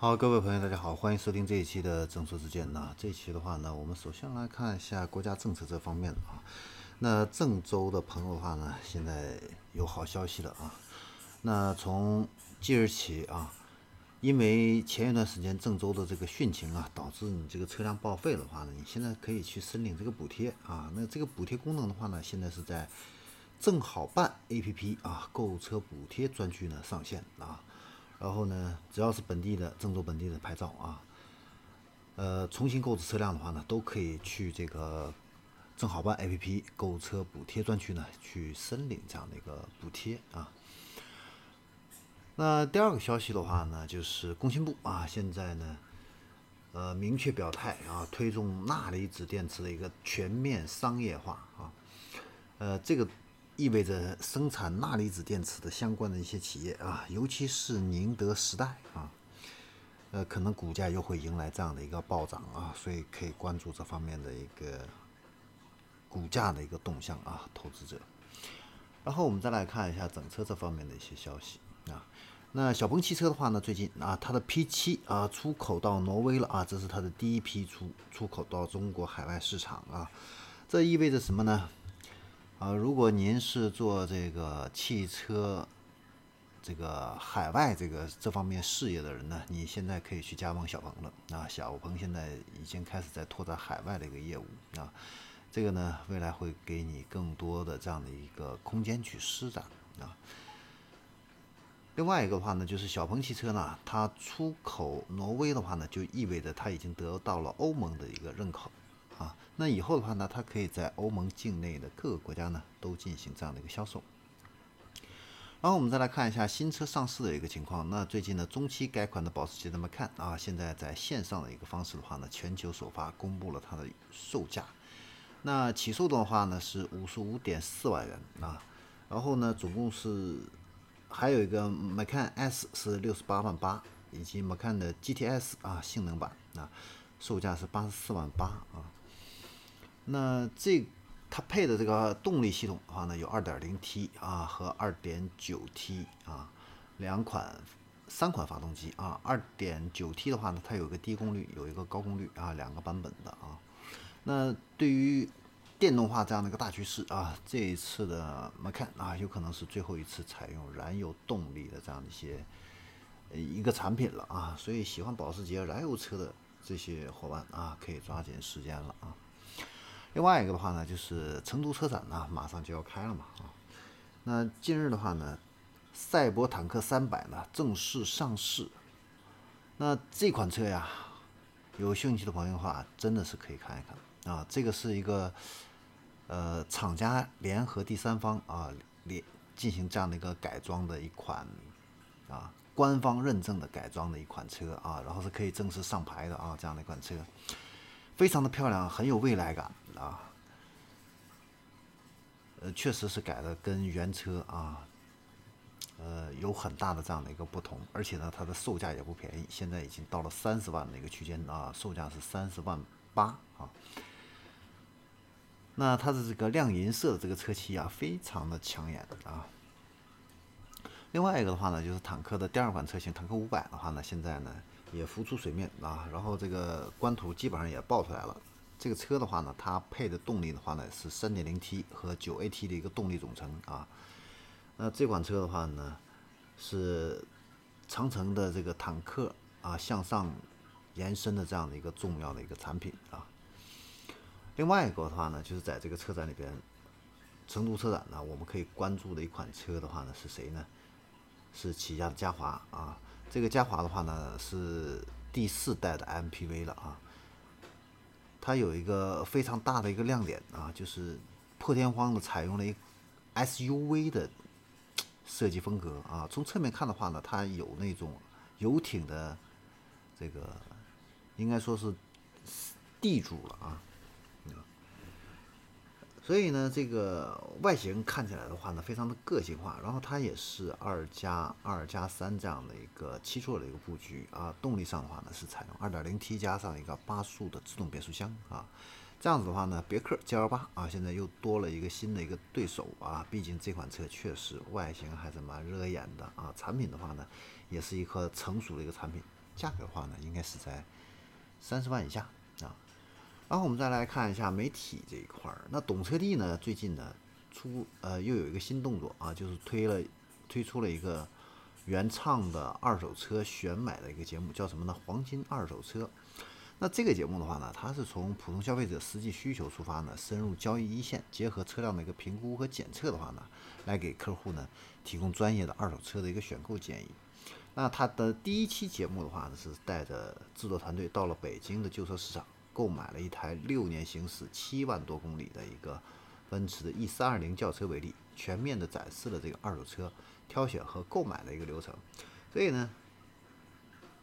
好，各位朋友，大家好，欢迎收听这一期的正说之见。那这一期的话呢，我们首先来看一下国家政策这方面啊。那郑州的朋友的话呢，现在有好消息了啊。那从即日起啊，因为前一段时间郑州的这个汛情啊，导致你这个车辆报废的话呢，你现在可以去申领这个补贴啊。那这个补贴功能的话呢，现在是在正好办 APP 啊购车补贴专区呢上线啊。然后呢，只要是本地的郑州本地的牌照啊，呃，重新购置车辆的话呢，都可以去这个正好办 APP 购车补贴专区呢去申领这样的一个补贴啊。那第二个消息的话呢，就是工信部啊，现在呢，呃，明确表态啊，推动钠离子电池的一个全面商业化啊，呃，这个。意味着生产钠离子电池的相关的一些企业啊，尤其是宁德时代啊，呃，可能股价又会迎来这样的一个暴涨啊，所以可以关注这方面的一个股价的一个动向啊，投资者。然后我们再来看一下整车这方面的一些消息啊。那小鹏汽车的话呢，最近啊，它的 P7 啊出口到挪威了啊，这是它的第一批出出口到中国海外市场啊，这意味着什么呢？啊，如果您是做这个汽车，这个海外这个这方面事业的人呢，你现在可以去加盟小鹏了。啊，小鹏现在已经开始在拓展海外的一个业务啊，这个呢，未来会给你更多的这样的一个空间去施展啊。另外一个的话呢，就是小鹏汽车呢，它出口挪威的话呢，就意味着它已经得到了欧盟的一个认可。啊，那以后的话呢，它可以在欧盟境内的各个国家呢都进行这样的一个销售。然后我们再来看一下新车上市的一个情况。那最近呢，中期改款的保时捷的 Macan 啊，现在在线上的一个方式的话呢，全球首发公布了它的售价。那起售的话呢是五十五点四万元啊，然后呢总共是还有一个 Macan S 是六十八万八，以及 Macan 的 GTS 啊性能版啊，售价是八十四万八啊。那这它配的这个动力系统的话呢，有 2.0T 啊和 2.9T 啊两款三款发动机啊。2.9T 的话呢，它有一个低功率，有一个高功率啊，两个版本的啊。那对于电动化这样的一个大趋势啊，这一次的 Macan 啊，有可能是最后一次采用燃油动力的这样的一些一个产品了啊。所以喜欢保时捷燃油车的这些伙伴啊，可以抓紧时间了啊。另外一个的话呢，就是成都车展呢，马上就要开了嘛啊。那近日的话呢，赛博坦克三百呢正式上市。那这款车呀，有兴趣的朋友的话，真的是可以看一看啊。这个是一个呃厂家联合第三方啊联进行这样的一个改装的一款啊官方认证的改装的一款车啊，然后是可以正式上牌的啊这样的一款车。非常的漂亮，很有未来感啊！呃，确实是改的跟原车啊，呃，有很大的这样的一个不同，而且呢，它的售价也不便宜，现在已经到了三十万的一个区间啊，售价是三十万八啊。那它的这个亮银色的这个车漆啊，非常的抢眼啊。另外一个的话呢，就是坦克的第二款车型，坦克五百的话呢，现在呢。也浮出水面啊，然后这个官图基本上也爆出来了。这个车的话呢，它配的动力的话呢是 3.0T 和 9AT 的一个动力总成啊。那这款车的话呢，是长城的这个坦克啊向上延伸的这样的一个重要的一个产品啊。另外一个的话呢，就是在这个车展里边，成都车展呢，我们可以关注的一款车的话呢是谁呢？是起亚的嘉华啊。这个嘉华的话呢，是第四代的 MPV 了啊。它有一个非常大的一个亮点啊，就是破天荒的采用了一 SUV 的设计风格啊。从侧面看的话呢，它有那种游艇的这个，应该说是地主了啊。所以呢，这个外形看起来的话呢，非常的个性化。然后它也是二加二加三这样的一个七座的一个布局啊。动力上的话呢，是采用二点零 T 加上一个八速的自动变速箱啊。这样子的话呢，别克 GL 八啊，现在又多了一个新的一个对手啊。毕竟这款车确实外形还是蛮惹眼的啊。产品的话呢，也是一颗成熟的一个产品。价格的话呢，应该是在三十万以下啊。然后我们再来看一下媒体这一块儿，那懂车帝呢，最近呢出呃又有一个新动作啊，就是推了推出了一个原创的二手车选买的一个节目，叫什么呢？黄金二手车。那这个节目的话呢，它是从普通消费者实际需求出发呢，深入交易一线，结合车辆的一个评估和检测的话呢，来给客户呢提供专业的二手车的一个选购建议。那它的第一期节目的话呢，是带着制作团队到了北京的旧车市场，购买了一台六年行驶七万多公里的一个奔驰的 E 三二零轿车为例，全面的展示了这个二手车挑选和购买的一个流程。所以呢。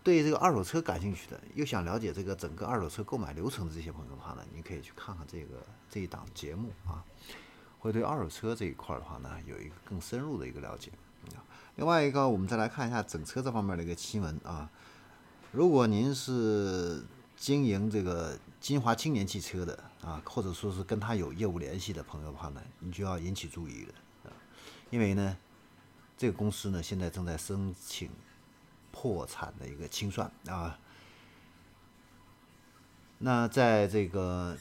对这个二手车感兴趣的，又想了解这个整个二手车购买流程的这些朋友的话呢，你可以去看看这个这一档节目啊，会对二手车这一块的话呢，有一个更深入的一个了解。另外一个，我们再来看一下整车这方面的一个新闻啊。如果您是经营这个金华青年汽车的啊，或者说是跟他有业务联系的朋友的话呢，你就要引起注意了啊，因为呢，这个公司呢现在正在申请。破产的一个清算啊，那在这个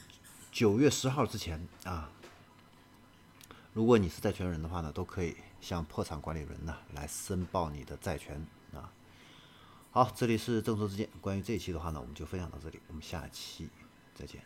九月十号之前啊，如果你是债权人的话呢，都可以向破产管理人呢来申报你的债权啊。好，这里是郑州之见，关于这一期的话呢，我们就分享到这里，我们下期再见。